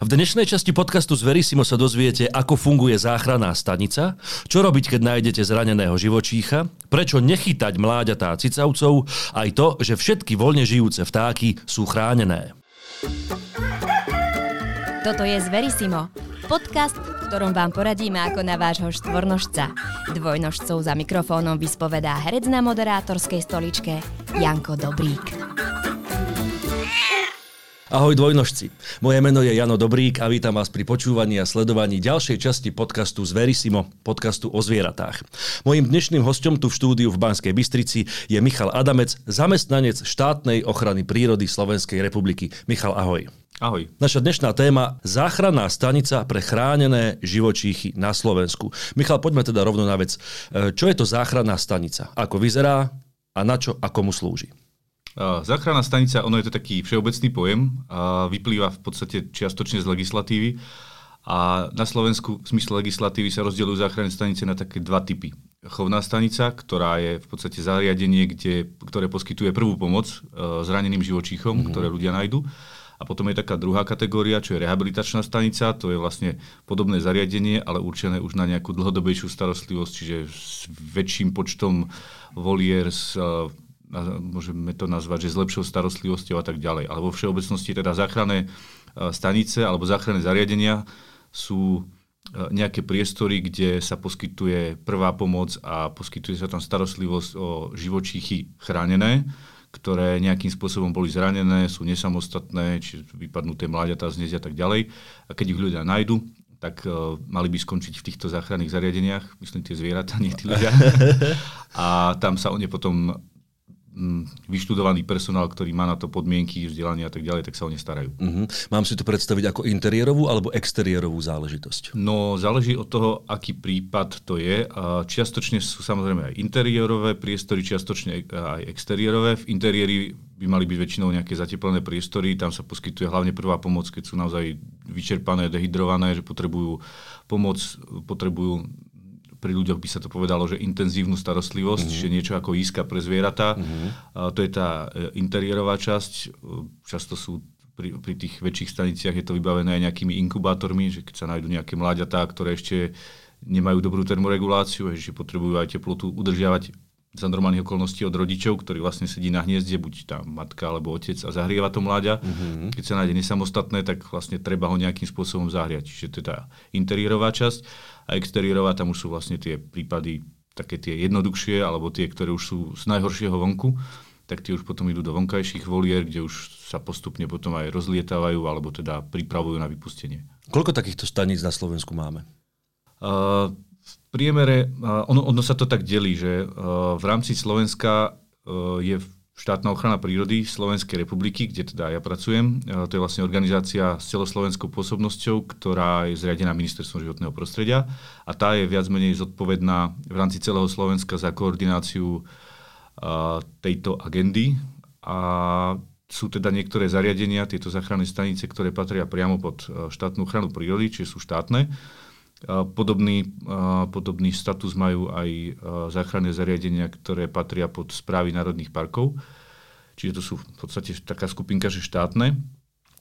V dnešnej časti podcastu z Verisimo sa dozviete, ako funguje záchranná stanica, čo robiť, keď nájdete zraneného živočícha, prečo nechytať mláďatá cicavcov, aj to, že všetky voľne žijúce vtáky sú chránené. Toto je Zverisimo, podcast, v ktorom vám poradíme ako na vášho štvornožca. Dvojnožcov za mikrofónom vyspovedá herec na moderátorskej stoličke Janko Dobrík. Ahoj dvojnožci. Moje meno je Jano Dobrík a vítam vás pri počúvaní a sledovaní ďalšej časti podcastu z Verisimo, podcastu o zvieratách. Mojím dnešným hostom tu v štúdiu v Banskej Bystrici je Michal Adamec, zamestnanec štátnej ochrany prírody Slovenskej republiky. Michal, ahoj. Ahoj. Naša dnešná téma záchranná stanica pre chránené živočíchy na Slovensku. Michal, poďme teda rovno na vec. E, čo je to záchranná stanica? Ako vyzerá a na čo a komu slúži? Záchranná stanica, ono je to taký všeobecný pojem, a vyplýva v podstate čiastočne z legislatívy. A na Slovensku v zmysle legislatívy sa rozdielujú záchranné stanice na také dva typy. Chovná stanica, ktorá je v podstate zariadenie, kde, ktoré poskytuje prvú pomoc e, zraneným živočíchom, mm-hmm. ktoré ľudia nájdu. A potom je taká druhá kategória, čo je rehabilitačná stanica, to je vlastne podobné zariadenie, ale určené už na nejakú dlhodobejšiu starostlivosť, čiže s väčším počtom volier, s e, môžeme to nazvať, že s lepšou starostlivosťou a tak ďalej. Ale vo všeobecnosti teda záchranné e, stanice alebo záchranné zariadenia sú e, nejaké priestory, kde sa poskytuje prvá pomoc a poskytuje sa tam starostlivosť o živočíchy chránené, ktoré nejakým spôsobom boli zranené, sú nesamostatné, či vypadnuté mláďatá z a tak ďalej. A keď ich ľudia nájdu, tak uh, mali by skončiť v týchto záchranných zariadeniach, myslím tie zvieratá, nie tí ľudia. a tam sa o ne potom vyštudovaný personál, ktorý má na to podmienky, vzdelanie a tak ďalej, tak sa o ne starajú. Uh-huh. Mám si to predstaviť ako interiérovú alebo exteriérovú záležitosť? No, záleží od toho, aký prípad to je. Čiastočne sú samozrejme aj interiérové priestory, čiastočne aj exteriérové. V interiéri by mali byť väčšinou nejaké zateplené priestory, tam sa poskytuje hlavne prvá pomoc, keď sú naozaj vyčerpané, dehydrované, že potrebujú pomoc, potrebujú pri ľuďoch by sa to povedalo, že intenzívnu starostlivosť, mm-hmm. čiže niečo ako iska pre zvieratá. Mm-hmm. A to je tá e, interiérová časť. Často sú pri, pri tých väčších staniciach je to vybavené aj nejakými inkubátormi, že keď sa nájdú nejaké mláďatá, ktoré ešte nemajú dobrú termoreguláciu, že potrebujú aj teplotu udržiavať za normálnych okolností od rodičov, ktorí vlastne sedí na hniezde, buď tá matka alebo otec a zahrieva to mláďa. Mm-hmm. Keď sa nájde nesamostatné, tak vlastne treba ho nejakým spôsobom zahriať. Čiže to je tá interiérová časť a exteriérová, tam už sú vlastne tie prípady také tie jednoduchšie, alebo tie, ktoré už sú z najhoršieho vonku, tak tie už potom idú do vonkajších volier, kde už sa postupne potom aj rozlietávajú, alebo teda pripravujú na vypustenie. Koľko takýchto staníc na Slovensku máme? Uh, priemere, ono, ono sa to tak delí, že v rámci Slovenska je štátna ochrana prírody Slovenskej republiky, kde teda ja pracujem. To je vlastne organizácia s celoslovenskou pôsobnosťou, ktorá je zriadená ministerstvom životného prostredia a tá je viac menej zodpovedná v rámci celého Slovenska za koordináciu tejto agendy. A sú teda niektoré zariadenia, tieto záchranné stanice, ktoré patria priamo pod štátnu ochranu prírody, čiže sú štátne. Podobný, podobný status majú aj záchranné zariadenia, ktoré patria pod správy národných parkov. Čiže to sú v podstate taká skupinka, že štátne.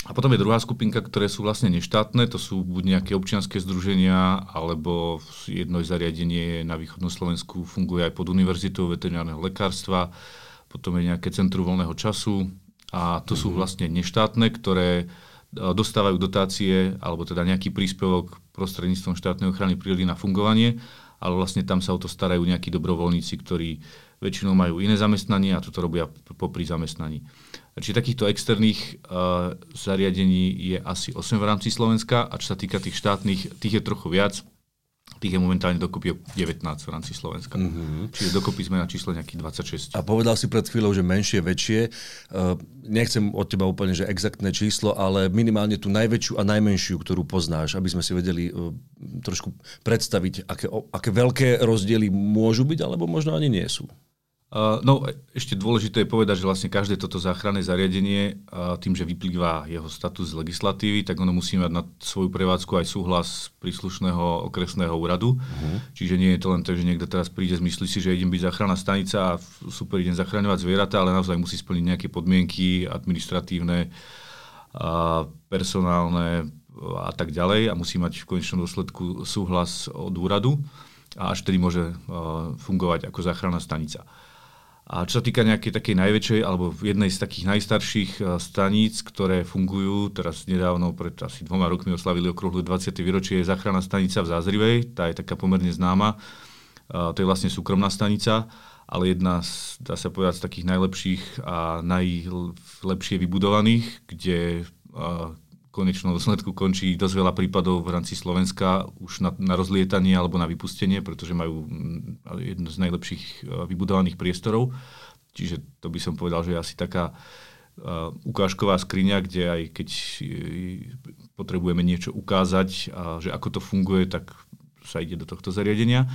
A potom je druhá skupinka, ktoré sú vlastne neštátne, to sú buď nejaké občianské združenia, alebo jedno zariadenie na východnom Slovensku funguje aj pod univerzitou veterinárneho lekárstva, potom je nejaké centrum voľného času a to sú mhm. vlastne neštátne, ktoré dostávajú dotácie alebo teda nejaký príspevok prostredníctvom štátnej ochrany prírody na fungovanie, ale vlastne tam sa o to starajú nejakí dobrovoľníci, ktorí väčšinou majú iné zamestnanie a toto robia popri zamestnaní. Čiže takýchto externých uh, zariadení je asi 8 v rámci Slovenska a čo sa týka tých štátnych, tých je trochu viac. Tých je momentálne dokopy 19 v rámci Slovenska. Mm-hmm. Čiže dokopy sme na čísle nejakých 26. A povedal si pred chvíľou, že menšie, väčšie. Uh, nechcem od teba úplne, že exaktné číslo, ale minimálne tú najväčšiu a najmenšiu, ktorú poznáš, aby sme si vedeli uh, trošku predstaviť, aké, o, aké veľké rozdiely môžu byť, alebo možno ani nie sú. Uh, no, ešte dôležité je povedať, že vlastne každé toto záchranné zariadenie, uh, tým, že vyplýva jeho status z legislatívy, tak ono musí mať na svoju prevádzku aj súhlas príslušného okresného úradu. Uh-huh. Čiže nie je to len tak, že niekto teraz príde, zmyslí si, že idem byť záchranná stanica a super, idem zachraňovať zvieratá, ale naozaj musí splniť nejaké podmienky administratívne, a personálne, a tak ďalej a musí mať v konečnom dôsledku súhlas od úradu a až tedy môže fungovať ako záchranná stanica. A čo sa týka nejakej takej najväčšej alebo jednej z takých najstarších staníc, ktoré fungujú, teraz nedávno, pred asi dvoma rokmi oslavili okruhlu 20. výročie, je záchranná stanica v Zázrivej, tá je taká pomerne známa. To je vlastne súkromná stanica, ale jedna z, dá sa povedať, z takých najlepších a najlepšie vybudovaných, kde konečnom dôsledku končí dosť veľa prípadov v rámci Slovenska už na, na rozlietanie alebo na vypustenie, pretože majú mm, jedno z najlepších e, vybudovaných priestorov. Čiže to by som povedal, že je asi taká uh, ukážková skriňa, kde aj keď uh, potrebujeme niečo ukázať, a že ako to funguje, tak sa ide do tohto zariadenia.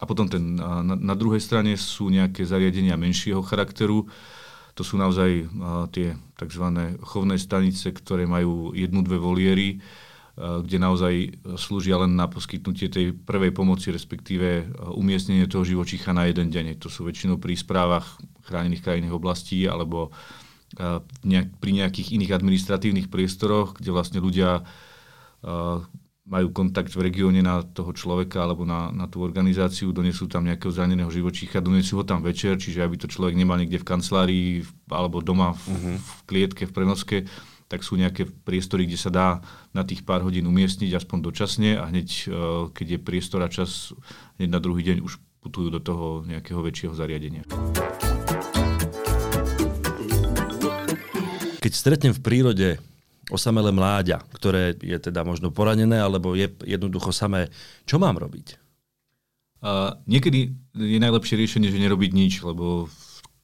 A potom ten, uh, na, na druhej strane sú nejaké zariadenia menšieho charakteru, to sú naozaj tie tzv. chovné stanice, ktoré majú jednu, dve voliery, kde naozaj slúžia len na poskytnutie tej prvej pomoci, respektíve umiestnenie toho živočícha na jeden deň. To sú väčšinou pri správach chránených krajinných oblastí alebo pri nejakých iných administratívnych priestoroch, kde vlastne ľudia majú kontakt v regióne na toho človeka alebo na, na tú organizáciu, donesú tam nejakého zraneného živočícha, donesú ho tam večer, čiže aby to človek nemal niekde v kancelárii alebo doma v, uh-huh. v klietke, v prenoske, tak sú nejaké priestory, kde sa dá na tých pár hodín umiestniť aspoň dočasne a hneď, e, keď je priestor a čas, hneď na druhý deň už putujú do toho nejakého väčšieho zariadenia. Keď stretnem v prírode osamelé mláďa, ktoré je teda možno poranené, alebo je jednoducho samé. Čo mám robiť? Uh, niekedy je najlepšie riešenie, že nerobiť nič, lebo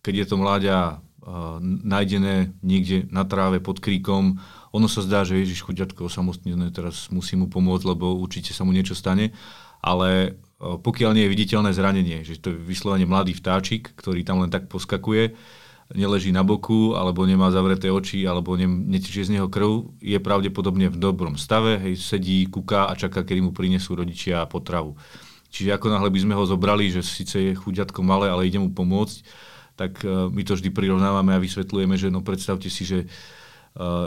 keď je to mláďa uh, nájdené niekde na tráve pod kríkom, ono sa zdá, že Ježiš chuďatko osamostnené, teraz musí mu pomôcť, lebo určite sa mu niečo stane, ale uh, pokiaľ nie je viditeľné zranenie, že to je vyslovene mladý vtáčik, ktorý tam len tak poskakuje, neleží na boku, alebo nemá zavreté oči, alebo ne, netečie z neho krv, je pravdepodobne v dobrom stave, hej, sedí, kúka a čaká, kedy mu prinesú rodičia potravu. Čiže ako náhle by sme ho zobrali, že síce je chuďatko malé, ale ide mu pomôcť, tak uh, my to vždy prirovnávame a vysvetľujeme, že no predstavte si, že uh,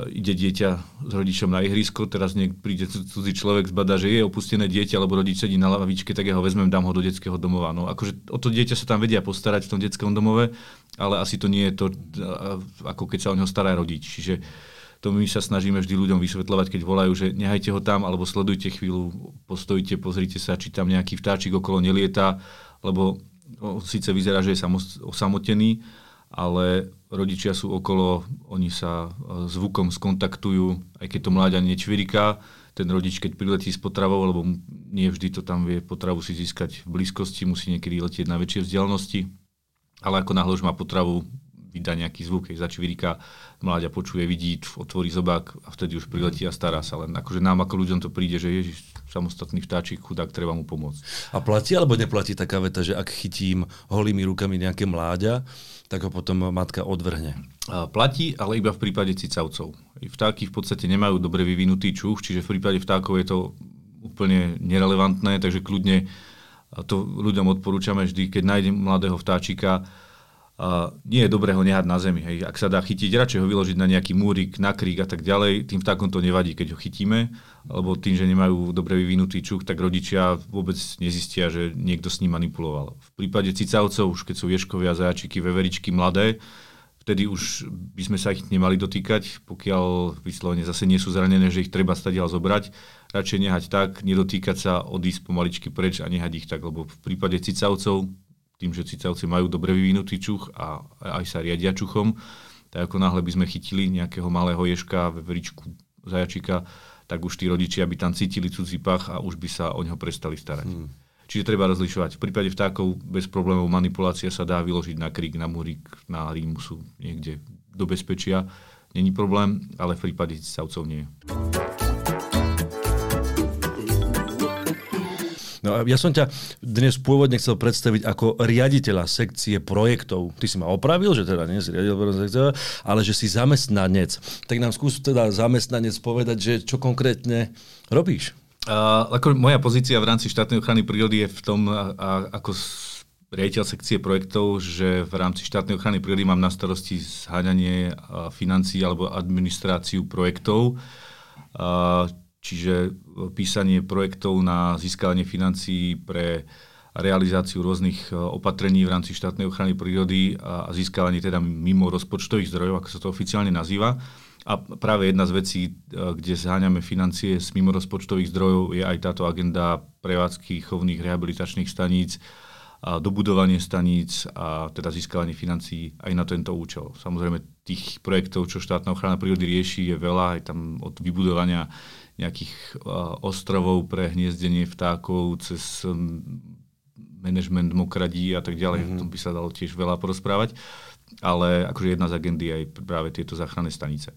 ide dieťa s rodičom na ihrisko, teraz niek príde cudzí človek, zbada, že je opustené dieťa, alebo rodič sedí na lavičke, tak ja ho vezmem, dám ho do detského domova. No akože o to dieťa sa tam vedia postarať v tom detskom domove, ale asi to nie je to, uh, ako keď sa o neho stará rodič. Čiže to my sa snažíme vždy ľuďom vysvetľovať, keď volajú, že nehajte ho tam, alebo sledujte chvíľu, postojte, pozrite sa, či tam nejaký vtáčik okolo nelieta, lebo síce vyzerá, že je osamotený, ale rodičia sú okolo, oni sa e, zvukom skontaktujú, aj keď to mláďa nečviriká, ten rodič, keď priletí s potravou, lebo nie vždy to tam vie potravu si získať v blízkosti, musí niekedy letieť na väčšie vzdialenosti, ale ako náhle už má potravu, vydá nejaký zvuk, keď začvíriká, mláďa počuje, vidí, otvorí zobák a vtedy už priletí a stará sa. Len akože nám ako ľuďom to príde, že ježiš, samostatný vtáčik, chudák, treba mu pomôcť. A platí alebo neplatí taká veta, že ak chytím holými rukami nejaké mláďa, tak ho potom matka odvrhne. Platí, ale iba v prípade cicavcov. Vtáky v podstate nemajú dobre vyvinutý čuch, čiže v prípade vtákov je to úplne nerelevantné, takže kľudne to ľuďom odporúčame vždy, keď nájdem mladého vtáčika, Uh, nie je dobré ho nehať na zemi. Hej. Ak sa dá chytiť, radšej ho vyložiť na nejaký múrik, na krík a tak ďalej. Tým vtákom to nevadí, keď ho chytíme, lebo tým, že nemajú dobre vyvinutý čuch, tak rodičia vôbec nezistia, že niekto s ním manipuloval. V prípade cicavcov, už keď sú vieškovia, zajačiky, veveričky mladé, vtedy už by sme sa ich nemali dotýkať, pokiaľ vyslovene zase nie sú zranené, že ich treba stadiaľ zobrať. Radšej nehať tak, nedotýkať sa, odísť pomaličky preč a nehať ich tak, lebo v prípade cicavcov tým, že cicavci majú dobre vyvinutý čuch a aj sa riadia čuchom, tak ako náhle by sme chytili nejakého malého ježka, veveričku, zajačika, tak už tí rodičia by tam cítili cudzí pach a už by sa o neho prestali starať. Hmm. Čiže treba rozlišovať. V prípade vtákov bez problémov manipulácia sa dá vyložiť na krík, na murík, na rímusu, niekde do bezpečia. Není problém, ale v prípade cicavcov nie. No ja som ťa dnes pôvodne chcel predstaviť ako riaditeľa sekcie projektov. Ty si ma opravil, že teda nie si riaditeľ sekcie, ale že si zamestnanec. Tak nám skús teda zamestnanec povedať, že čo konkrétne robíš. Uh, ako moja pozícia v rámci štátnej ochrany prírody je v tom, a, a, ako riaditeľ sekcie projektov, že v rámci štátnej ochrany prírody mám na starosti zháňanie financií alebo administráciu projektov. Čiže písanie projektov na získavanie financií pre realizáciu rôznych opatrení v rámci štátnej ochrany prírody a získavanie teda mimo rozpočtových zdrojov, ako sa to oficiálne nazýva. A práve jedna z vecí, e, kde zháňame financie z mimorozpočtových zdrojov, je aj táto agenda prevádzky chovných rehabilitačných staníc, a dobudovanie staníc a teda získavanie financií aj na tento účel. Samozrejme, tých projektov, čo štátna ochrana prírody rieši, je veľa, aj tam od vybudovania nejakých ostrovov pre hniezdenie vtákov cez management mokradí a tak ďalej. Mm-hmm. O tom by sa dalo tiež veľa porozprávať. Ale akože jedna z agendy aj práve tieto záchranné stanice.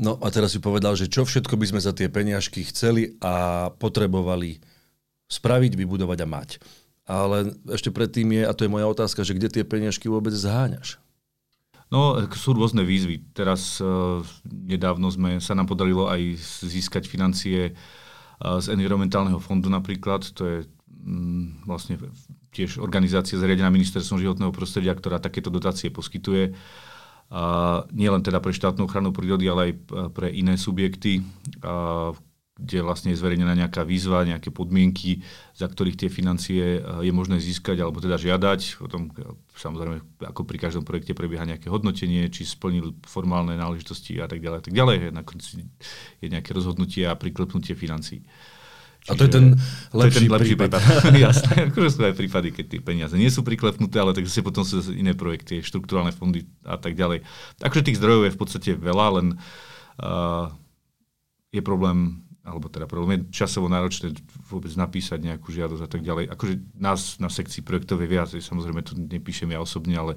No a teraz si povedal, že čo všetko by sme za tie peniažky chceli a potrebovali spraviť, vybudovať a mať. Ale ešte predtým je, a to je moja otázka, že kde tie peniažky vôbec zháňaš? No, sú rôzne výzvy. Teraz uh, nedávno sme, sa nám podarilo aj získať financie uh, z environmentálneho fondu napríklad. To je um, vlastne tiež organizácia zariadená ministerstvom životného prostredia, ktorá takéto dotácie poskytuje. Uh, nie len teda pre štátnu ochranu prírody, ale aj pre iné subjekty, uh, kde vlastne je zverejnená nejaká výzva, nejaké podmienky, za ktorých tie financie je možné získať alebo teda žiadať. Potom samozrejme, ako pri každom projekte prebieha nejaké hodnotenie, či splnili formálne náležitosti a tak ďalej. A tak ďalej. Na konci je nejaké rozhodnutie a priklepnutie financií. Čiže, a to je ten lepší, to je ten lepší prípad. prípad. Jasné, akože sú aj prípady, keď tie peniaze nie sú priklepnuté, ale tak potom sú iné projekty, štruktúrálne fondy a tak ďalej. Takže tých zdrojov je v podstate veľa, len uh, je problém, alebo teda problém je časovo náročné vôbec napísať nejakú žiadosť a tak ďalej. Akože nás na sekcii projektov je viac, samozrejme to nepíšem ja osobne, ale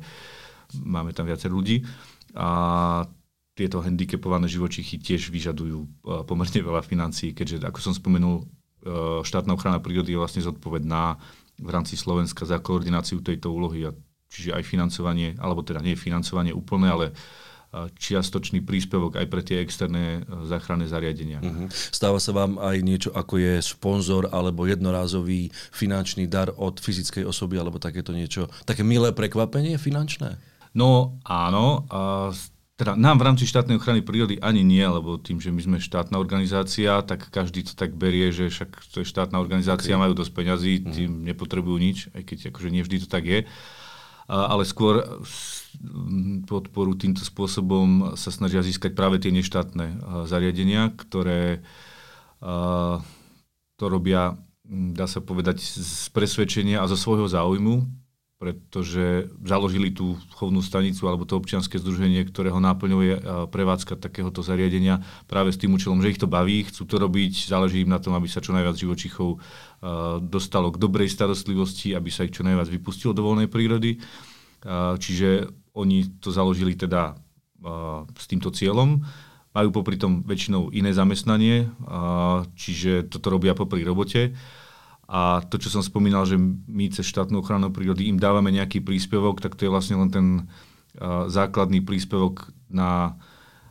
máme tam viacej ľudí. A tieto handicapované živočichy tiež vyžadujú uh, pomerne veľa financií, keďže, ako som spomenul, E, štátna ochrana prírody je vlastne zodpovedná v rámci Slovenska za koordináciu tejto úlohy. A čiže aj financovanie, alebo teda nie financovanie úplné, ale e, čiastočný príspevok aj pre tie externé e, záchranné zariadenia. Uh-huh. Stáva sa vám aj niečo, ako je sponzor alebo jednorázový finančný dar od fyzickej osoby alebo takéto niečo, také milé prekvapenie finančné? No áno, a teda nám v rámci štátnej ochrany prírody ani nie, lebo tým, že my sme štátna organizácia, tak každý to tak berie, že však to je štátna organizácia, okay. majú dosť peňazí, mhm. tým mm. nepotrebujú nič, aj keď akože nie vždy to tak je. Ale skôr podporu týmto spôsobom sa snažia získať práve tie neštátne zariadenia, ktoré to robia, dá sa povedať, z presvedčenia a zo svojho záujmu, pretože založili tú chovnú stanicu alebo to občianske združenie, ktorého náplňou je prevádzka takéhoto zariadenia práve s tým účelom, že ich to baví, chcú to robiť, záleží im na tom, aby sa čo najviac živočichov dostalo k dobrej starostlivosti, aby sa ich čo najviac vypustilo do voľnej prírody. Čiže oni to založili teda s týmto cieľom. Majú popri tom väčšinou iné zamestnanie, čiže toto robia popri robote a to, čo som spomínal, že my cez štátnu ochranu prírody im dávame nejaký príspevok, tak to je vlastne len ten uh, základný príspevok na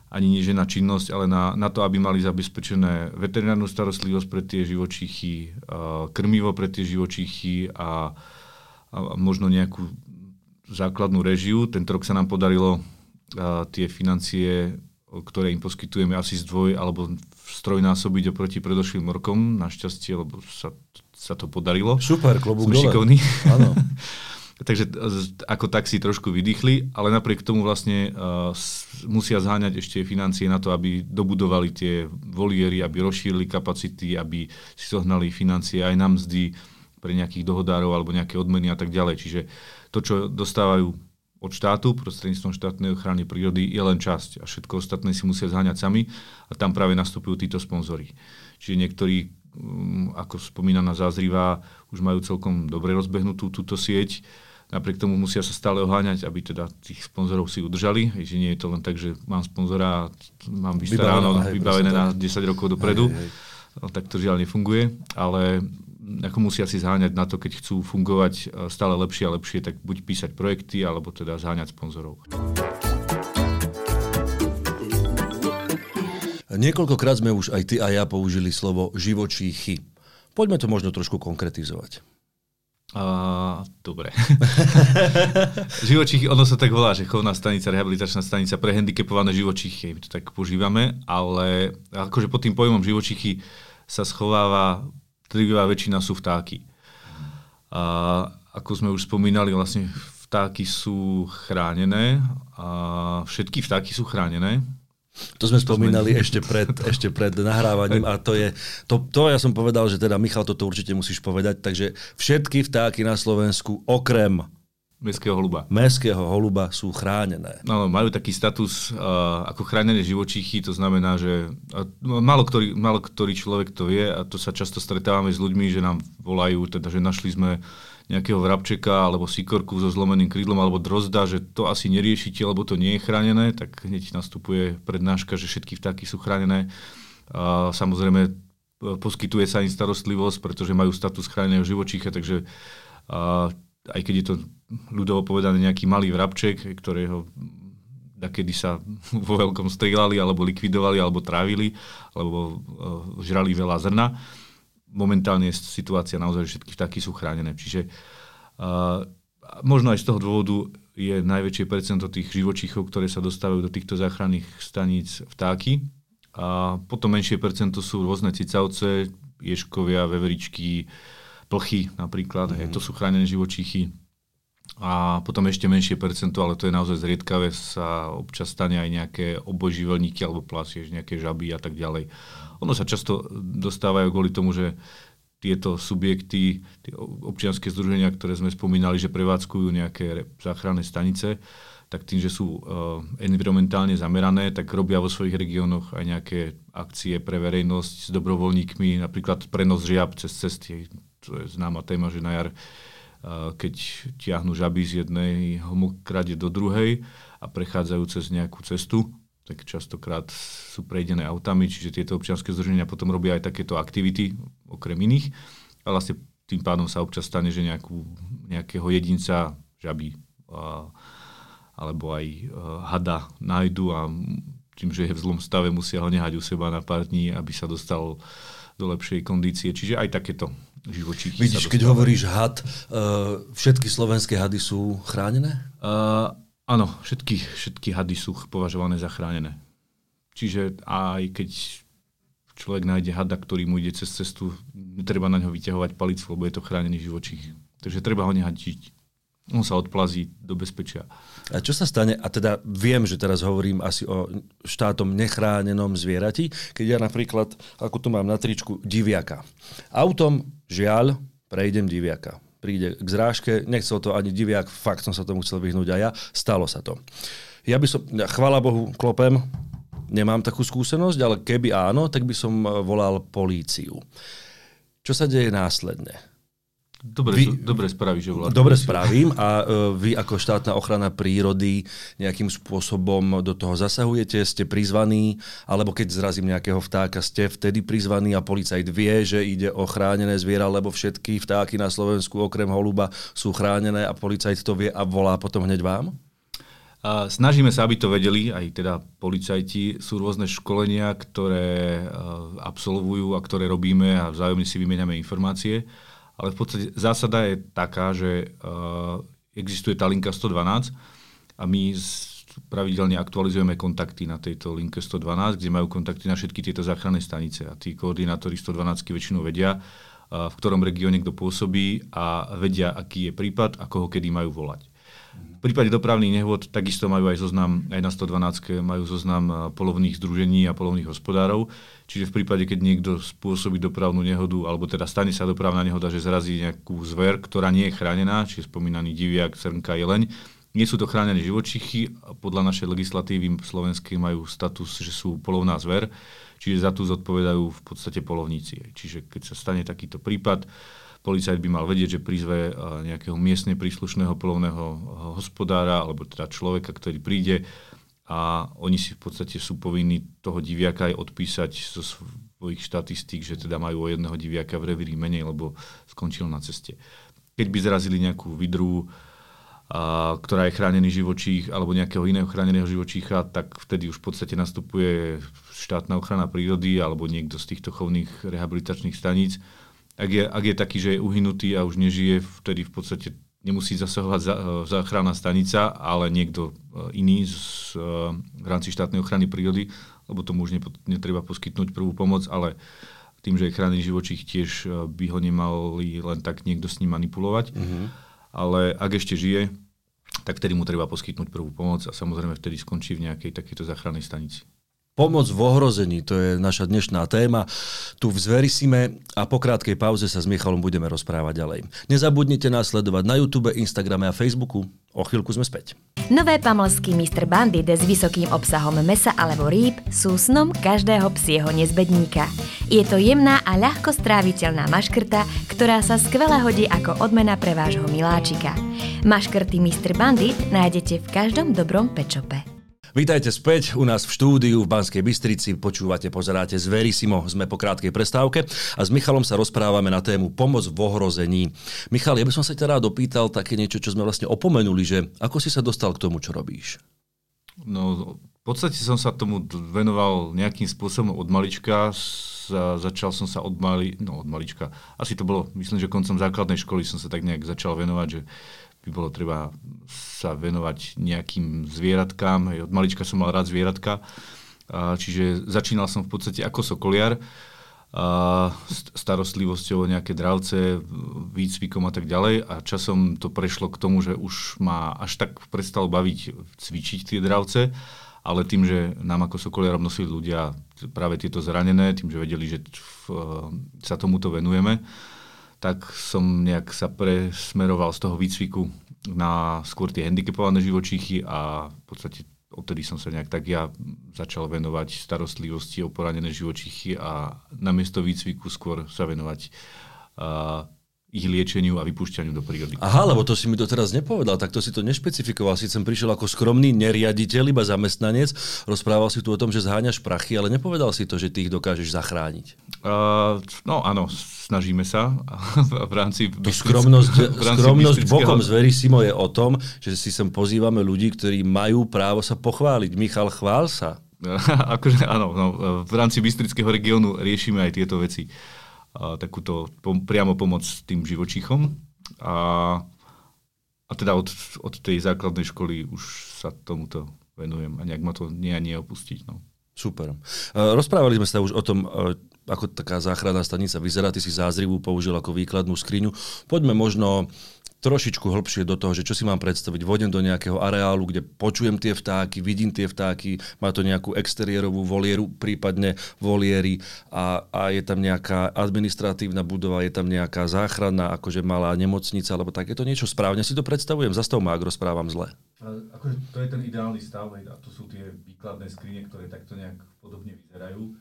ani nie že na činnosť, ale na, na to, aby mali zabezpečené veterinárnu starostlivosť pre tie živočichy, uh, krmivo pre tie živočichy a, a možno nejakú základnú režiu. Tento rok sa nám podarilo uh, tie financie, ktoré im poskytujeme, asi zdvoj alebo strojnásobiť oproti predošlým rokom, našťastie, lebo sa sa to podarilo. Super, klobúk Som šikovný. Áno. Takže ako tak si trošku vydýchli, ale napriek tomu vlastne uh, musia zháňať ešte financie na to, aby dobudovali tie voliery, aby rozšírili kapacity, aby si zohnali financie aj na mzdy pre nejakých dohodárov alebo nejaké odmeny a tak ďalej. Čiže to, čo dostávajú od štátu prostredníctvom štátnej ochrany prírody je len časť a všetko ostatné si musia zháňať sami a tam práve nastupujú títo sponzory. Čiže niektorí ako spomínaná zázrivá, už majú celkom dobre rozbehnutú túto sieť. Napriek tomu musia sa stále oháňať, aby teda tých sponzorov si udržali. Že nie je to len tak, že mám sponzora a mám vystaráno, vybavené na 10 rokov dopredu. Hej, hej. No, tak to žiaľ nefunguje, ale ako musia si zháňať na to, keď chcú fungovať e, stále lepšie a lepšie, tak buď písať projekty, alebo teda zháňať sponzorov. Niekoľkokrát sme už aj ty a ja použili slovo živočíchy. Poďme to možno trošku konkretizovať. A, dobre. živočichy, ono sa tak volá, že chovná stanica, rehabilitačná stanica pre handicapované živočichy, my to tak používame, ale akože pod tým pojmom živočichy sa schováva, drvivá väčšina sú vtáky. A ako sme už spomínali, vlastne vtáky sú chránené a všetky vtáky sú chránené. To sme spomínali ešte pred, ešte pred nahrávaním a to je, to, to ja som povedal, že teda Michal, toto určite musíš povedať, takže všetky vtáky na Slovensku okrem Mestského holuba. Mestského holuba sú chránené. No, majú taký status uh, ako chránené živočíchy, to znamená, že uh, málo, ktorý, málo ktorý človek to vie a to sa často stretávame s ľuďmi, že nám volajú, teda, že našli sme nejakého vrabčeka alebo sikorku so zlomeným krídlom alebo drozda, že to asi neriešite, lebo to nie je chránené, tak hneď nastupuje prednáška, že všetky vtáky sú chránené. A samozrejme poskytuje sa im starostlivosť, pretože majú status chráneného živočícha, takže a, aj keď je to ľudovo povedané nejaký malý vrabček, ktorého kedy sa vo veľkom strieľali, alebo likvidovali, alebo trávili, alebo uh, žrali veľa zrna. Momentálne je situácia naozaj, že všetky vtáky sú chránené. Čiže uh, možno aj z toho dôvodu je najväčšie percento tých živočíchov, ktoré sa dostávajú do týchto záchranných staníc vtáky. A potom menšie percento sú rôzne cicavce, ješkovia, veveričky, plchy napríklad, mm. hej, to sú chránené živočíchy. A potom ešte menšie percento, ale to je naozaj zriedkavé, sa občas stane aj nejaké oboživelníky alebo plasiež, nejaké žaby a tak ďalej. Ono sa často dostávajú kvôli tomu, že tieto subjekty, tie občianske združenia, ktoré sme spomínali, že prevádzkujú nejaké záchranné stanice, tak tým, že sú uh, environmentálne zamerané, tak robia vo svojich regiónoch aj nejaké akcie pre verejnosť s dobrovoľníkmi, napríklad prenos žiab cez cesty to je známa téma, že na jar, keď tiahnu žaby z jednej homokrade do druhej a prechádzajú cez nejakú cestu, tak častokrát sú prejdené autami, čiže tieto občianske združenia potom robia aj takéto aktivity, okrem iných. A vlastne tým pádom sa občas stane, že nejakú, nejakého jedinca žaby a, alebo aj a, hada nájdu a tým, že je v zlom stave, musia ho nehať u seba na pár dní, aby sa dostal do lepšej kondície. Čiže aj takéto živočíchy. Vidíš, keď hovoríš had, uh, všetky slovenské hady sú chránené? Uh, áno, všetky, všetky hady sú považované za chránené. Čiže aj keď človek nájde hada, ktorý mu ide cez cestu, treba na ňo vyťahovať palicu, lebo je to chránený živočích. Takže treba ho nehať. On sa odplazí do bezpečia. A čo sa stane, a teda viem, že teraz hovorím asi o štátom nechránenom zvierati, keď ja napríklad, ako tu mám na tričku, diviaka. Autom, žiaľ, prejdem diviaka. Príde k zrážke, nechcel to ani diviak, fakt som sa tomu chcel vyhnúť a ja, stalo sa to. Ja by som, chvala Bohu, klopem, nemám takú skúsenosť, ale keby áno, tak by som volal políciu. Čo sa deje následne? Dobre, vy, dobre spravíš, že voláš. Dobre spravím a uh, vy ako štátna ochrana prírody nejakým spôsobom do toho zasahujete, ste prizvaní, alebo keď zrazím nejakého vtáka, ste vtedy prizvaní a policajt vie, že ide o chránené zviera, lebo všetky vtáky na Slovensku okrem holuba sú chránené a policajt to vie a volá potom hneď vám? Snažíme sa, aby to vedeli, aj teda policajti. Sú rôzne školenia, ktoré uh, absolvujú a ktoré robíme a vzájomne si vymeniame informácie ale v podstate zásada je taká, že uh, existuje tá linka 112 a my pravidelne aktualizujeme kontakty na tejto linke 112, kde majú kontakty na všetky tieto záchranné stanice a tí koordinátori 112 väčšinou vedia, uh, v ktorom regióne kto pôsobí a vedia, aký je prípad a koho kedy majú volať. V prípade dopravných nehôd takisto majú aj zoznam, aj na 112 majú zoznam uh, polovných združení a polovných hospodárov, Čiže v prípade, keď niekto spôsobí dopravnú nehodu, alebo teda stane sa dopravná nehoda, že zrazí nejakú zver, ktorá nie je chránená, čiže spomínaný diviak, srnka, jeleň, nie sú to chránené živočichy podľa našej legislatívy slovenskej majú status, že sú polovná zver, čiže za tu zodpovedajú v podstate polovníci. Čiže keď sa stane takýto prípad, policajt by mal vedieť, že prizve nejakého miestne príslušného polovného hospodára alebo teda človeka, ktorý príde a oni si v podstate sú povinní toho diviaka aj odpísať zo svojich štatistík, že teda majú o jedného diviaka v revíri menej, lebo skončil na ceste. Keď by zrazili nejakú vidru, a, ktorá je chránený živočích alebo nejakého iného chráneného živočícha, tak vtedy už v podstate nastupuje štátna ochrana prírody alebo niekto z týchto chovných rehabilitačných staníc ak je, ak je taký, že je uhynutý a už nežije, vtedy v podstate nemusí zasahovať za, záchranná stanica, ale niekto iný z, v rámci štátnej ochrany prírody, lebo tomu už netreba poskytnúť prvú pomoc, ale tým, že je chránený živočích, tiež by ho nemali len tak niekto s ním manipulovať. Mm-hmm. Ale ak ešte žije, tak vtedy mu treba poskytnúť prvú pomoc a samozrejme vtedy skončí v nejakej takejto záchrannej stanici. Pomoc v ohrození, to je naša dnešná téma. Tu v Zverisime a po krátkej pauze sa s Michalom budeme rozprávať ďalej. Nezabudnite nás sledovať na YouTube, Instagrame a Facebooku. O chvíľku sme späť. Nové pamlský Mr. Bandit s vysokým obsahom mesa alebo rýb sú snom každého psieho nezbedníka. Je to jemná a ľahko stráviteľná maškrta, ktorá sa skvele hodí ako odmena pre vášho miláčika. Maškrty Mr. Bandit nájdete v každom dobrom pečope. Vítajte späť u nás v štúdiu v Banskej Bystrici. Počúvate, pozeráte z Verisimo. Sme po krátkej prestávke a s Michalom sa rozprávame na tému pomoc v ohrození. Michal, ja by som sa ťa rád dopýtal také niečo, čo sme vlastne opomenuli, že ako si sa dostal k tomu, čo robíš? No, v podstate som sa tomu venoval nejakým spôsobom od malička. začal som sa od, mali, no, od malička. Asi to bolo, myslím, že koncom základnej školy som sa tak nejak začal venovať, že by bolo treba sa venovať nejakým zvieratkám. Od malička som mal rád zvieratka, čiže začínal som v podstate ako sokoliar, starostlivosťou o nejaké dravce, výcvikom a tak ďalej. A časom to prešlo k tomu, že už ma až tak prestalo baviť cvičiť tie dravce, ale tým, že nám ako sokoliarom nosili ľudia práve tieto zranené, tým, že vedeli, že sa tomuto venujeme, tak som nejak sa presmeroval z toho výcviku na skôr tie handicapované živočíchy a v podstate odtedy som sa nejak tak ja začal venovať starostlivosti o poranené živočíchy a namiesto výcviku skôr sa venovať uh, ich liečeniu a vypúšťaniu do prírody. Aha, lebo to si mi to teraz nepovedal, tak to si to nešpecifikoval. Si sem prišiel ako skromný neriaditeľ, iba zamestnanec, rozprával si tu o tom, že zháňaš prachy, ale nepovedal si to, že ty ich dokážeš zachrániť. Uh, no áno, snažíme sa v rámci... To skromnosť, v rámci skromnosť bokom z Verisimo je o tom, že si sem pozývame ľudí, ktorí majú právo sa pochváliť. Michal, chvál sa. akože áno, no, v rámci Bystrického regiónu riešime aj tieto veci takúto pom- priamo pomoc tým živočíchom. A, a teda od, od tej základnej školy už sa tomuto venujem a nejak ma to nie a nie opustiť. No. Super. Rozprávali sme sa už o tom, ako taká záchranná stanica vyzerá. Ty si zázrivú použil ako výkladnú skriňu. Poďme možno trošičku hlbšie do toho, že čo si mám predstaviť. Vodem do nejakého areálu, kde počujem tie vtáky, vidím tie vtáky, má to nejakú exteriérovú volieru, prípadne voliery a, a je tam nejaká administratívna budova, je tam nejaká záchranná, akože malá nemocnica, alebo takéto niečo správne si to predstavujem. Zastav ma, ak rozprávam zle. Akože to je ten ideálny stav, a to sú tie výkladné skrine, ktoré takto nejak podobne vyzerajú.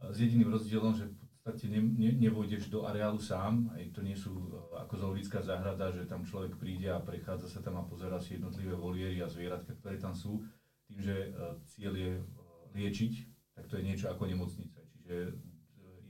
S jediným rozdielom, že podstate ne, ne, nevojdeš do areálu sám, aj to nie sú e, ako zoologická záhrada, že tam človek príde a prechádza sa tam a pozera si jednotlivé voliery a zvieratka, ktoré tam sú. Tým, že uh, cieľ je uh, liečiť, tak to je niečo ako nemocnica. Čiže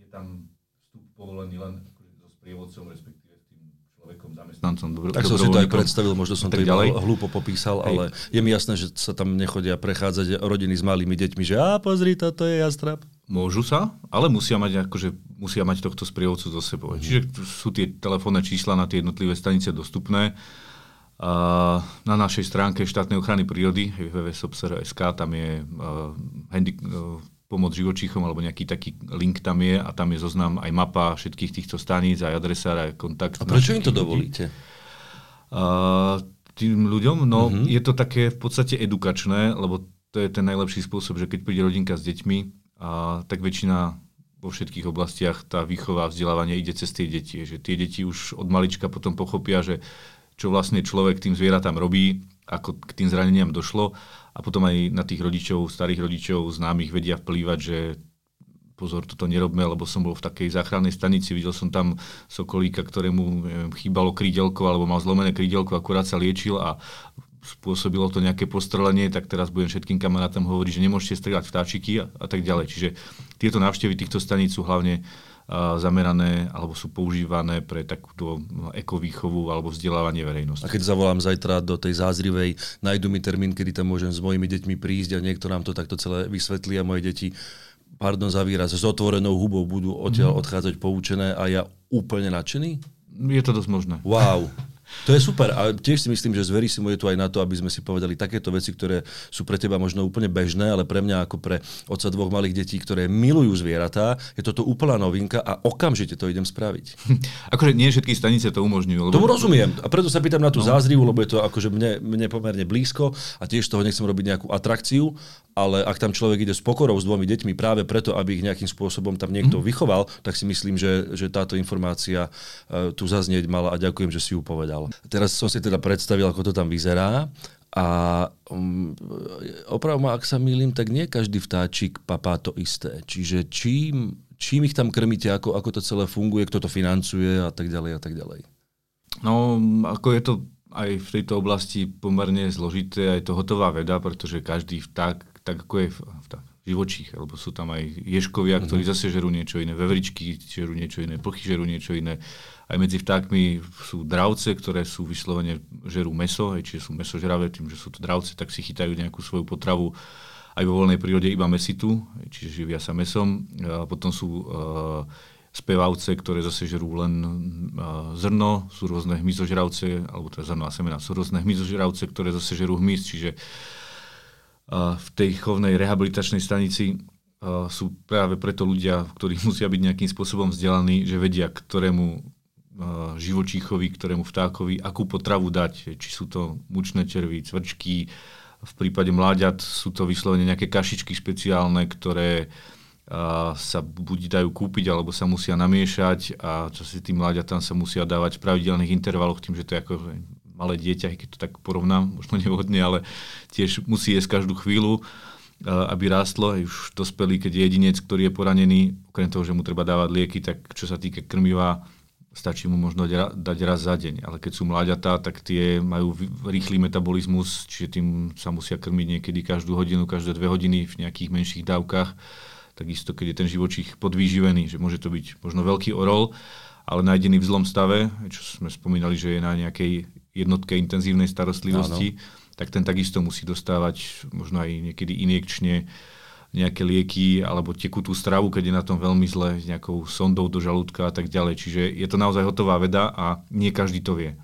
je tam vstup povolený len akože so sprievodcom, respektíve s tým človekom, zamestnancom. Dobro, tak som si to aj predstavil, možno som to ďalej. hlúpo popísal, Hej. ale je mi jasné, že sa tam nechodia prechádzať rodiny s malými deťmi, že a pozri, toto je jastrab. Môžu sa, ale musia mať, akože, musia mať tohto sprievodcu zo sebou. Mm. Čiže sú tie telefónne čísla na tie jednotlivé stanice dostupné. Uh, na našej stránke štátnej ochrany prírody www.sobser.sk tam je uh, handy, uh, pomoc živočíchom alebo nejaký taký link tam je a tam je zoznam aj mapa všetkých týchto staníc, aj adresa, aj kontakt. A prečo im to dovolíte? Uh, tým ľuďom? No, uh-huh. je to také v podstate edukačné, lebo to je ten najlepší spôsob, že keď príde rodinka s deťmi, a tak väčšina vo všetkých oblastiach tá výchova a vzdelávanie ide cez tie deti. Že tie deti už od malička potom pochopia, že čo vlastne človek tým zvieratám robí, ako k tým zraneniam došlo a potom aj na tých rodičov, starých rodičov, známych vedia vplývať, že pozor, toto nerobme, lebo som bol v takej záchrannej stanici, videl som tam sokolíka, ktorému neviem, chýbalo krídelko alebo mal zlomené krídelko, akurát sa liečil a spôsobilo to nejaké postrelenie, tak teraz budem všetkým kamarátom hovoriť, že nemôžete strieľať vtáčiky a, a tak ďalej. Čiže tieto návštevy týchto staníc sú hlavne zamerané alebo sú používané pre takúto ekovýchovu alebo vzdelávanie verejnosti. A keď zavolám zajtra do tej zázrivej, nájdu mi termín, kedy tam môžem s mojimi deťmi prísť a niekto nám to takto celé vysvetlí a moje deti pardon za výraz, s otvorenou hubou budú odtiaľ mm. odchádzať poučené a ja úplne nadšený? Je to dosť možné. Wow. To je super a tiež si myslím, že Zverisimo je tu aj na to, aby sme si povedali takéto veci, ktoré sú pre teba možno úplne bežné, ale pre mňa ako pre otca dvoch malých detí, ktoré milujú zvieratá, je toto úplná novinka a okamžite to idem spraviť. akože nie všetky stanice to umožňujú. Lebo... Tomu rozumiem a preto sa pýtam na tú no. zázrivu, lebo je to akože mne, mne pomerne blízko a tiež toho nechcem robiť nejakú atrakciu, ale ak tam človek ide s pokorou s dvomi deťmi práve preto, aby ich nejakým spôsobom tam niekto mm. vychoval, tak si myslím, že, že táto informácia uh, tu zaznieť mala a ďakujem, že si ju povedal. Teraz som si teda predstavil, ako to tam vyzerá a um, oprav ma, ak sa milím, tak nie každý vtáčik papá to isté. Čiže čím, čím ich tam krmíte, ako, ako to celé funguje, kto to financuje a tak ďalej a tak ďalej. No, ako je to aj v tejto oblasti pomerne zložité, aj to hotová veda, pretože každý vták tak ako je vták, živočích, alebo sú tam aj ješkovia, ktorí zase žerú niečo iné, vevričky žerú niečo iné, plchy žerú niečo iné. Aj medzi vtákmi sú dravce, ktoré sú vyslovene žerú meso, aj čiže sú mesožravé, tým, že sú to dravce, tak si chytajú nejakú svoju potravu aj vo voľnej prírode iba mesitu, čiže živia sa mesom. A potom sú uh, spevavce, ktoré zase žerú len uh, zrno, sú rôzne hmyzožravce, alebo teda zrno a semena, sú rôzne hmyzožravce, ktoré zase žerú hmyz, čiže v tej chovnej rehabilitačnej stanici sú práve preto ľudia, ktorí musia byť nejakým spôsobom vzdelaní, že vedia, ktorému živočíchovi, ktorému vtákovi, akú potravu dať. Či sú to mučné červy, cvrčky, v prípade mláďat sú to vyslovene nejaké kašičky špeciálne, ktoré sa buď dajú kúpiť, alebo sa musia namiešať a čo si tým mláďatám sa musia dávať v pravidelných intervaloch, tým, že to je ako malé dieťa, keď to tak porovnám, možno nevhodne, ale tiež musí jesť každú chvíľu, aby rástlo. Už dospelý, keď je jedinec, ktorý je poranený, okrem toho, že mu treba dávať lieky, tak čo sa týka krmiva, stačí mu možno dať raz za deň. Ale keď sú mláďatá, tak tie majú rýchly metabolizmus, čiže tým sa musia krmiť niekedy každú hodinu, každé dve hodiny v nejakých menších dávkach. Takisto, keď je ten živočích podvýživený, že môže to byť možno veľký orol, ale nájdený v zlom stave, čo sme spomínali, že je na nejakej jednotke intenzívnej starostlivosti, Áno. tak ten takisto musí dostávať možno aj niekedy injekčne nejaké lieky alebo tekutú stravu, keď je na tom veľmi zle, s nejakou sondou do žalúdka a tak ďalej. Čiže je to naozaj hotová veda a nie každý to vie.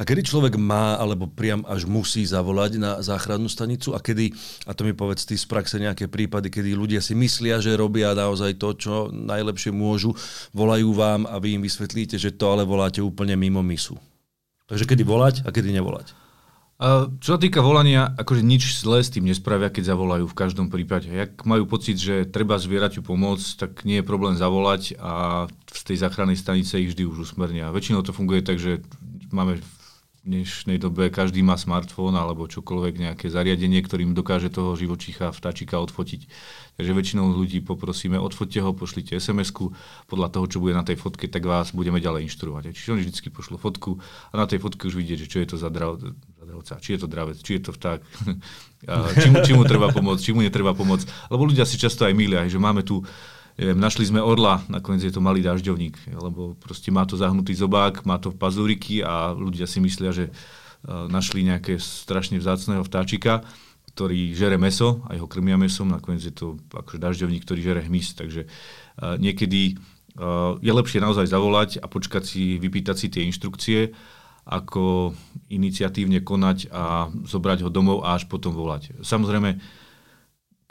A kedy človek má, alebo priam až musí zavolať na záchrannú stanicu a kedy, a to mi povedz ty z praxe nejaké prípady, kedy ľudia si myslia, že robia naozaj to, čo najlepšie môžu, volajú vám a vy im vysvetlíte, že to ale voláte úplne mimo misu. Takže kedy volať a kedy nevolať? Čo sa týka volania, akože nič zlé s tým nespravia, keď zavolajú v každom prípade. Ak majú pocit, že treba zvieraťu pomôcť, tak nie je problém zavolať a z tej záchrannej stanice ich vždy už usmernia. Väčšinou to funguje tak, že máme dnešnej dobe každý má smartfón alebo čokoľvek nejaké zariadenie, ktorým dokáže toho živočícha, vtáčika odfotiť. Takže väčšinou ľudí poprosíme, odfoťte ho, pošlite SMS-ku, podľa toho, čo bude na tej fotke, tak vás budeme ďalej inštruovať. Čiže oni vždy pošlo fotku a na tej fotke už vidieť, že čo je to za, drav, za dravca, či je to dravec, či je to vták, či, mu, či mu treba pomôcť, či mu netreba pomôcť. Lebo ľudia si často aj milia, že máme tu neviem, našli sme orla, nakoniec je to malý dažďovník, lebo proste má to zahnutý zobák, má to pazúriky a ľudia si myslia, že uh, našli nejaké strašne vzácného vtáčika, ktorý žere meso, aj ho krmia mesom, nakoniec je to akože dažďovník, ktorý žere hmyz, takže uh, niekedy uh, je lepšie naozaj zavolať a počkať si, vypýtať si tie inštrukcie, ako iniciatívne konať a zobrať ho domov a až potom volať. Samozrejme,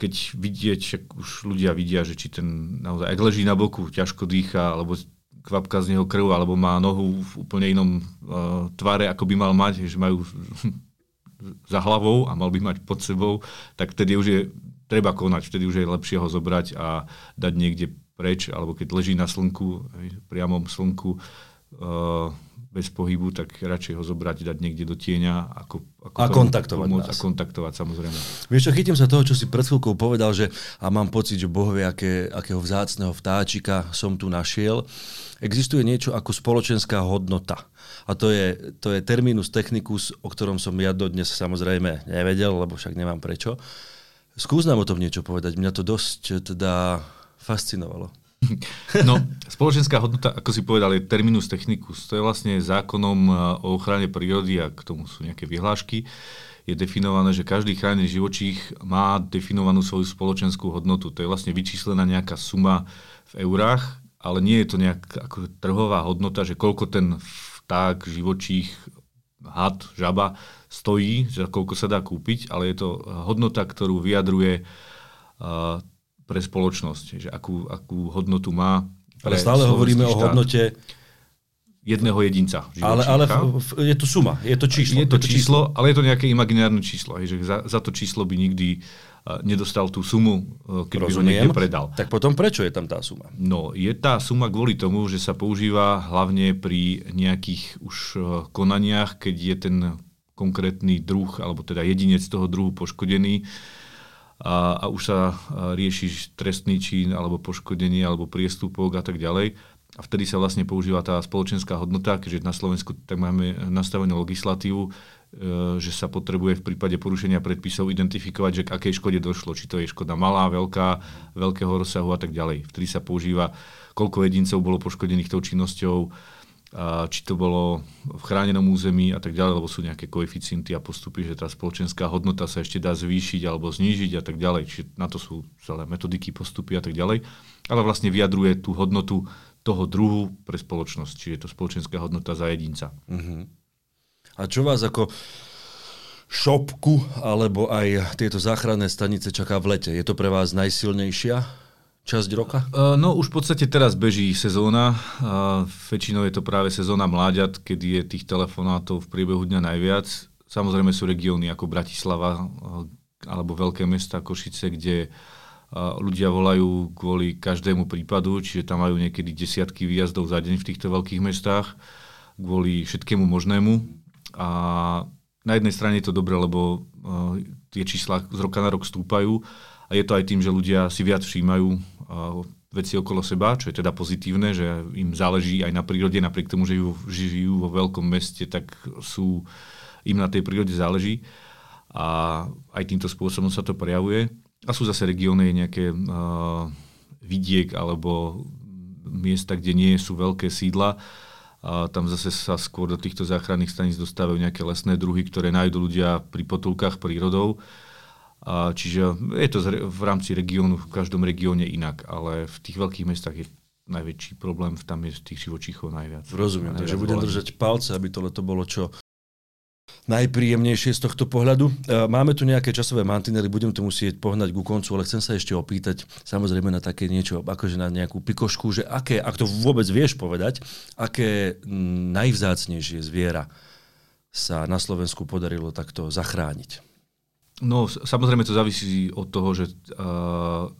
keď vidieť, však už ľudia vidia, že či ten naozaj, ak leží na boku, ťažko dýcha, alebo kvapka z neho krv, alebo má nohu v úplne inom uh, tvare, ako by mal mať, že majú za hlavou a mal by mať pod sebou, tak vtedy už je treba konať, vtedy už je lepšie ho zobrať a dať niekde preč, alebo keď leží na slnku, priamom slnku, uh, bez pohybu, tak radšej ho zobrať, dať niekde do tieňa. Ako, ako a kontaktovať pomôcť, A kontaktovať, samozrejme. Vieš čo, chytím sa toho, čo si pred chvíľkou povedal, že a mám pocit, že Boh vie, aké, akého vzácného vtáčika som tu našiel. Existuje niečo ako spoločenská hodnota. A to je, to je terminus technicus, o ktorom som ja dodnes samozrejme nevedel, lebo však nemám prečo. Skús nám o tom niečo povedať. Mňa to dosť teda fascinovalo. No, spoločenská hodnota, ako si povedal, je terminus technicus. To je vlastne zákonom o ochrane prírody a k tomu sú nejaké vyhlášky. je definované, že každý chránený živočích má definovanú svoju spoločenskú hodnotu. To je vlastne vyčíslená nejaká suma v eurách, ale nie je to nejaká trhová hodnota, že koľko ten vták, živočích, had, žaba stojí, že koľko sa dá kúpiť, ale je to hodnota, ktorú vyjadruje uh, pre spoločnosť, že akú, akú hodnotu má. Ale stále hovoríme štát. o hodnote jedného jedinca. Ale, ale je to suma, je to číslo. Je to, je to číslo, číslo, ale je to nejaké imaginárne číslo. Že za, za to číslo by nikdy uh, nedostal tú sumu, uh, keď by ho niekde predal. Tak potom prečo je tam tá suma? No, je tá suma kvôli tomu, že sa používa hlavne pri nejakých už uh, konaniach, keď je ten konkrétny druh, alebo teda jedinec toho druhu poškodený a, a už sa rieši trestný čin, alebo poškodenie, alebo priestupok a tak ďalej a vtedy sa vlastne používa tá spoločenská hodnota, keďže na Slovensku tak máme nastavenú legislatívu, e, že sa potrebuje v prípade porušenia predpisov identifikovať, že k akej škode došlo. Či to je škoda malá, veľká, veľkého rozsahu a tak ďalej. Vtedy sa používa, koľko jedincov bolo poškodených tou činnosťou, a či to bolo v chránenom území a tak ďalej, lebo sú nejaké koeficienty a postupy, že tá spoločenská hodnota sa ešte dá zvýšiť alebo znížiť a tak ďalej. Čiže na to sú celé metodiky, postupy a tak ďalej. Ale vlastne vyjadruje tú hodnotu toho druhu pre spoločnosť, čiže je to spoločenská hodnota za jedinca. Uh-huh. A čo vás ako šopku alebo aj tieto záchranné stanice čaká v lete? Je to pre vás najsilnejšia časť roka? Uh, no už v podstate teraz beží sezóna. Uh, väčšinou je to práve sezóna mláďat, kedy je tých telefonátov v priebehu dňa najviac. Samozrejme sú regióny ako Bratislava uh, alebo veľké mesta Košice, kde ľudia volajú kvôli každému prípadu, čiže tam majú niekedy desiatky výjazdov za deň v týchto veľkých mestách kvôli všetkému možnému. A na jednej strane je to dobré, lebo tie čísla z roka na rok stúpajú a je to aj tým, že ľudia si viac všímajú veci okolo seba, čo je teda pozitívne, že im záleží aj na prírode, napriek tomu, že žijú, žijú vo veľkom meste, tak sú, im na tej prírode záleží. A aj týmto spôsobom sa to prejavuje. A sú zase regióny, nejaké uh, vidiek alebo miesta, kde nie sú veľké sídla. A tam zase sa skôr do týchto záchranných staníc dostávajú nejaké lesné druhy, ktoré nájdú ľudia pri potulkách prírodou. A čiže je to v rámci regiónu, v každom regióne inak, ale v tých veľkých mestách je najväčší problém, tam je tých živočíchov najviac. Rozumiem, takže budem držať palce, aby to leto bolo čo najpríjemnejšie z tohto pohľadu. E, máme tu nejaké časové mantinely, budem to musieť pohnať ku koncu, ale chcem sa ešte opýtať samozrejme na také niečo, akože na nejakú pikošku, že aké, ak to vôbec vieš povedať, aké najvzácnejšie zviera sa na Slovensku podarilo takto zachrániť? No, samozrejme to závisí od toho, že uh,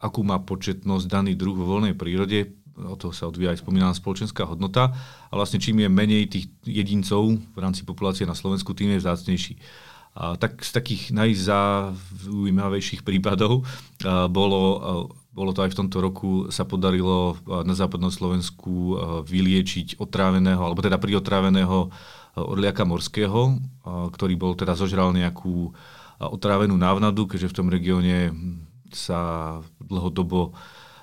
akú má početnosť daný druh vo voľnej prírode od toho sa odvíja aj spomínaná spoločenská hodnota a vlastne čím je menej tých jedincov v rámci populácie na Slovensku, tým je vzácnejší. A tak z takých najzaujímavejších prípadov a, bolo, a, bolo to aj v tomto roku, sa podarilo na západnom Slovensku vyliečiť otráveného, alebo teda priotráveného orliaka morského, ktorý bol teda zožral nejakú otrávenú návnadu, keďže v tom regióne sa dlhodobo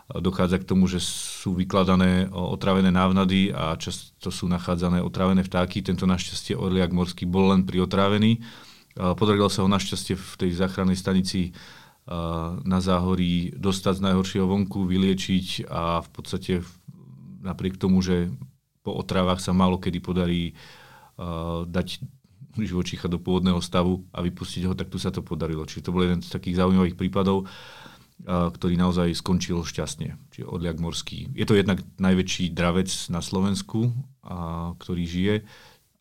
dochádza k tomu, že sú vykladané otravené návnady a často sú nachádzané otravené vtáky. Tento našťastie orliak morský bol len priotrávený. Podarilo sa ho našťastie v tej záchrannej stanici na záhorí dostať z najhoršieho vonku, vyliečiť a v podstate napriek tomu, že po otravách sa málo kedy podarí dať živočícha do pôvodného stavu a vypustiť ho, tak tu sa to podarilo. Čiže to bol jeden z takých zaujímavých prípadov ktorý naozaj skončil šťastne. Čiže odliak morský. Je to jednak najväčší dravec na Slovensku, ktorý žije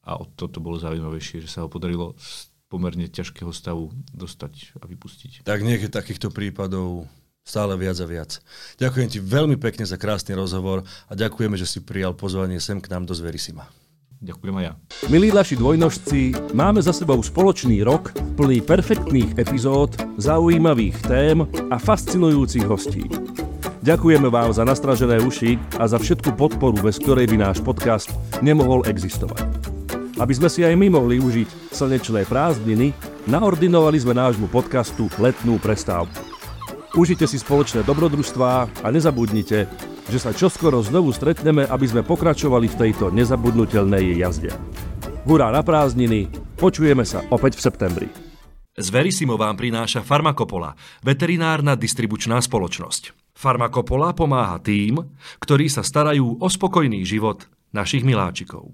a o toto bolo zaujímavejšie, že sa ho podarilo z pomerne ťažkého stavu dostať a vypustiť. Tak nech takýchto prípadov stále viac a viac. Ďakujem ti veľmi pekne za krásny rozhovor a ďakujeme, že si prijal pozvanie sem k nám do Zverisima. Ďakujem aj ja. Milí naši dvojnožci, máme za sebou spoločný rok plný perfektných epizód, zaujímavých tém a fascinujúcich hostí. Ďakujeme vám za nastražené uši a za všetku podporu, bez ktorej by náš podcast nemohol existovať. Aby sme si aj my mohli užiť slnečné prázdniny, naordinovali sme nášmu podcastu letnú prestávku. Užite si spoločné dobrodružstvá a nezabudnite, že sa čoskoro znovu stretneme, aby sme pokračovali v tejto nezabudnutelnej jazde. Hurá na prázdniny, Počujeme sa opäť v septembri. Z Verisimo vám prináša Farmakopola, veterinárna distribučná spoločnosť. Farmakopola pomáha tým, ktorí sa starajú o spokojný život našich miláčikov.